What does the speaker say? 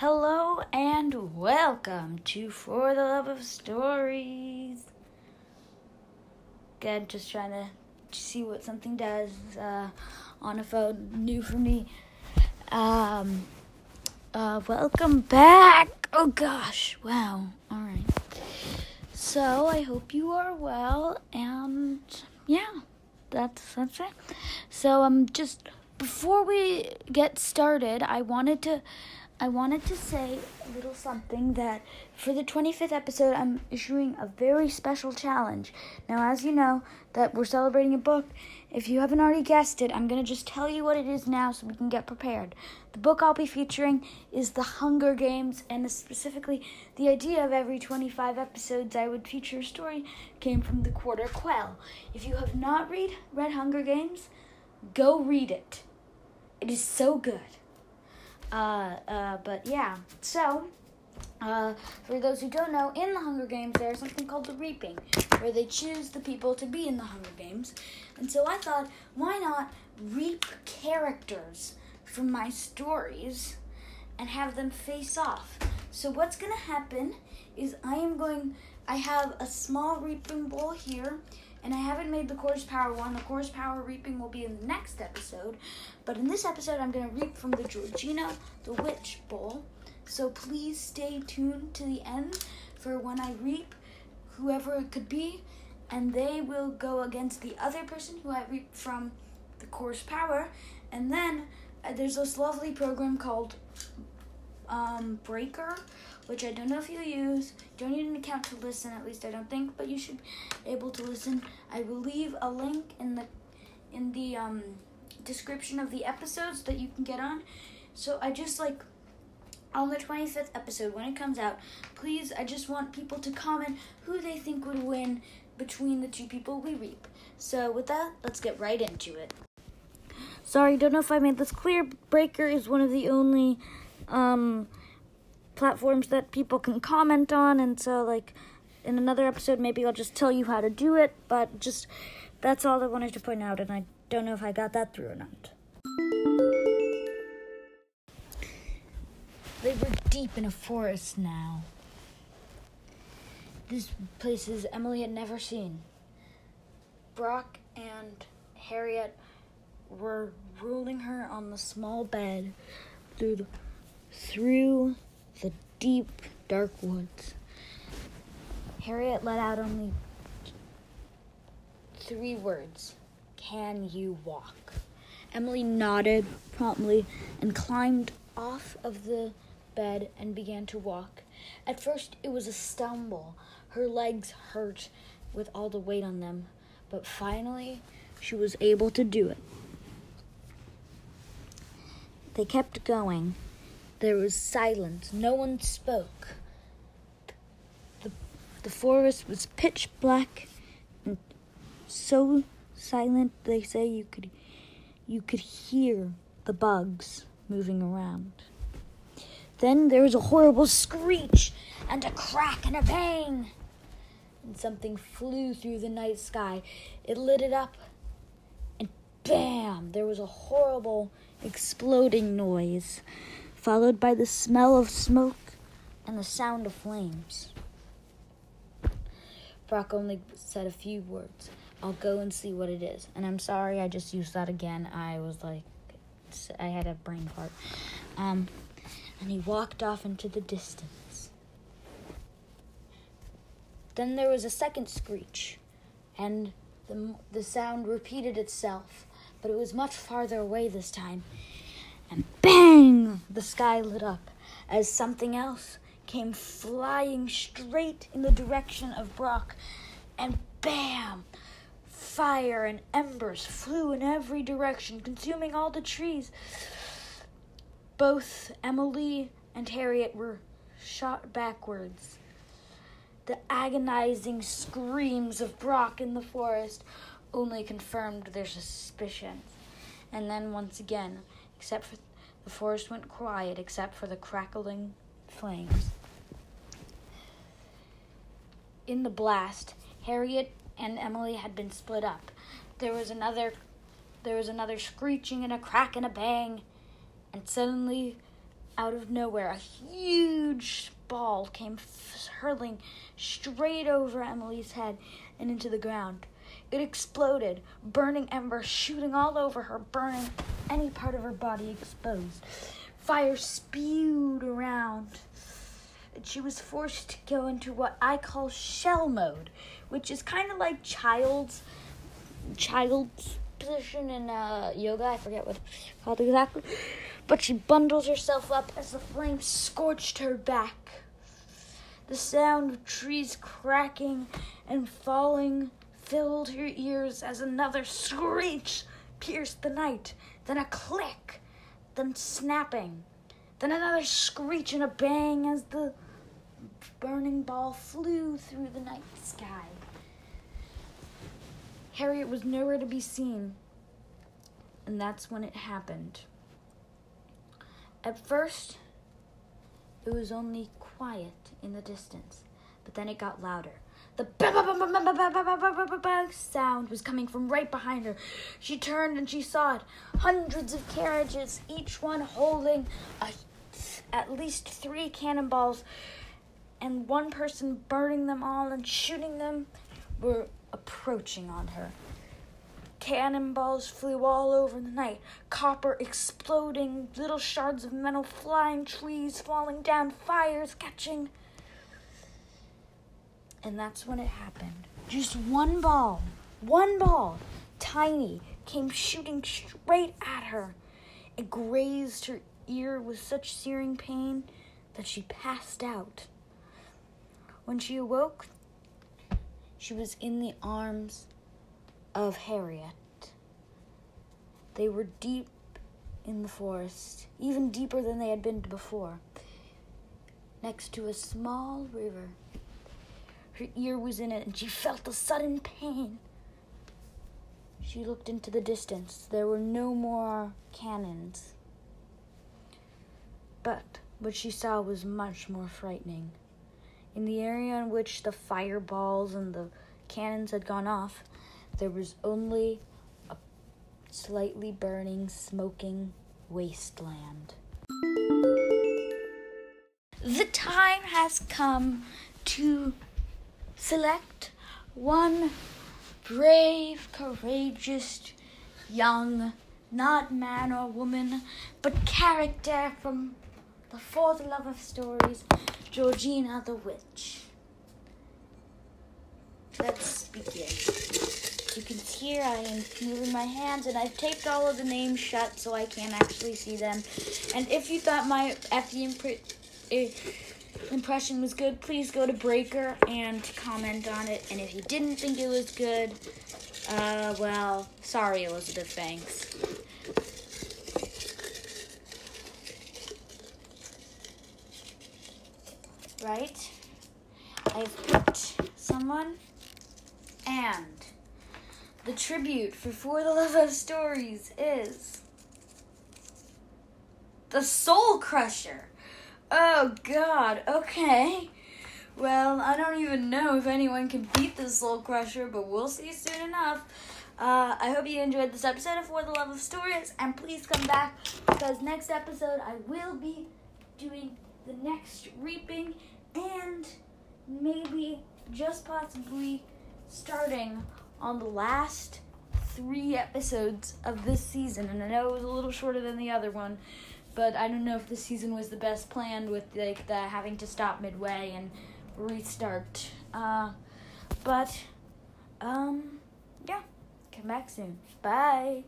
Hello and welcome to For the Love of Stories. Again, just trying to see what something does uh, on a phone, new for me. Um, uh, welcome back. Oh gosh, wow. All right. So I hope you are well, and yeah, that's that's it. So um, just before we get started, I wanted to I wanted to say a little something that for the 25th episode, I'm issuing a very special challenge. Now, as you know, that we're celebrating a book. If you haven't already guessed it, I'm going to just tell you what it is now so we can get prepared. The book I'll be featuring is The Hunger Games, and specifically, the idea of every 25 episodes I would feature a story came from The Quarter Quell. If you have not read read Hunger Games, go read it. It is so good. Uh, uh, but yeah, so uh, for those who don't know, in the Hunger Games, there's something called the Reaping, where they choose the people to be in the Hunger Games. And so I thought, why not reap characters from my stories and have them face off? So what's going to happen is I am going, I have a small reaping bowl here, and I haven't made the Chorus Power one. The Chorus Power reaping will be in the next episode. But in this episode, I'm going to reap from the Georgina the Witch Bowl. So please stay tuned to the end for when I reap whoever it could be. And they will go against the other person who I reap from the Chorus Power. And then uh, there's this lovely program called um, Breaker, which I don't know if you use. Don't need an account to listen, at least I don't think, but you should be able to listen. I will leave a link in the in the um, description of the episodes that you can get on. So I just like on the 25th episode when it comes out, please, I just want people to comment who they think would win between the two people we reap. So with that, let's get right into it. Sorry, don't know if I made this clear. Breaker is one of the only um, platforms that people can comment on, and so like in another episode, maybe I'll just tell you how to do it. But just that's all I wanted to point out, and I don't know if I got that through or not. They were deep in a forest now. These places Emily had never seen. Brock and Harriet were rolling her on the small bed through the, through the deep dark woods. Harriet let out only three words Can you walk? Emily nodded promptly and climbed off of the bed and began to walk. At first, it was a stumble. Her legs hurt with all the weight on them, but finally, she was able to do it. They kept going. There was silence. No one spoke. The, the forest was pitch black and so silent they say you could you could hear the bugs moving around. Then there was a horrible screech and a crack and a bang. And something flew through the night sky. It lit it up and bam, there was a horrible exploding noise, followed by the smell of smoke and the sound of flames. Brock only said a few words. I'll go and see what it is. And I'm sorry I just used that again. I was like, I had a brain fart. Um, and he walked off into the distance. Then there was a second screech, and the, the sound repeated itself, but it was much farther away this time. And bang! The sky lit up as something else came flying straight in the direction of Brock. And bam! Fire and embers flew in every direction, consuming all the trees. Both Emily and Harriet were shot backwards. The agonizing screams of Brock in the forest only confirmed their suspicions. And then once again, except for the forest went quiet except for the crackling flames. In the blast, Harriet and Emily had been split up. There was another there was another screeching and a crack and a bang, and suddenly out of nowhere, a huge ball came hurling straight over Emily's head and into the ground. It exploded, burning embers shooting all over her, burning any part of her body exposed. Fire spewed around. And she was forced to go into what I call shell mode, which is kind of like child's child's position in uh, yoga. I forget what it's called exactly. But she bundles herself up as the flames scorched her back. The sound of trees cracking and falling filled her ears as another screech pierced the night, then a click, then snapping, then another screech and a bang as the burning ball flew through the night sky. Harriet was nowhere to be seen, and that's when it happened. At first, it was only quiet in the distance, but then it got louder. The sound was coming from right behind her. She turned and she saw it. Hundreds of carriages, each one holding a, at least three cannonballs, and one person burning them all and shooting them, were approaching on her. Cannonballs flew all over the night, copper exploding, little shards of metal flying, trees falling down, fires catching. And that's when it happened. Just one ball, one ball, tiny, came shooting straight at her. It grazed her ear with such searing pain that she passed out. When she awoke, she was in the arms of Harriet. They were deep in the forest, even deeper than they had been before, next to a small river. Her ear was in it, and she felt a sudden pain. She looked into the distance. There were no more cannons. But what she saw was much more frightening. In the area in which the fireballs and the cannons had gone off, there was only a slightly burning, smoking wasteland. The time has come to select one brave, courageous, young, not man or woman, but character from the For the Love of Stories, Georgina the Witch. Let's begin. You can hear I am moving my hands, and I've taped all of the names shut so I can't actually see them. And if you thought my FD uh, impression was good, please go to Breaker and comment on it. And if you didn't think it was good, uh, well, sorry, Elizabeth Banks. Right? I've picked someone and the tribute for For the Love of Stories is the Soul Crusher. Oh god, okay. Well, I don't even know if anyone can beat this Soul Crusher, but we'll see soon enough. Uh, I hope you enjoyed this episode of For the Love of Stories, and please come back because next episode I will be doing the next reaping and maybe just possibly starting on the last three episodes of this season. And I know it was a little shorter than the other one, but I don't know if this season was the best planned with like the having to stop midway and restart. Uh, but um, yeah, come back soon. Bye.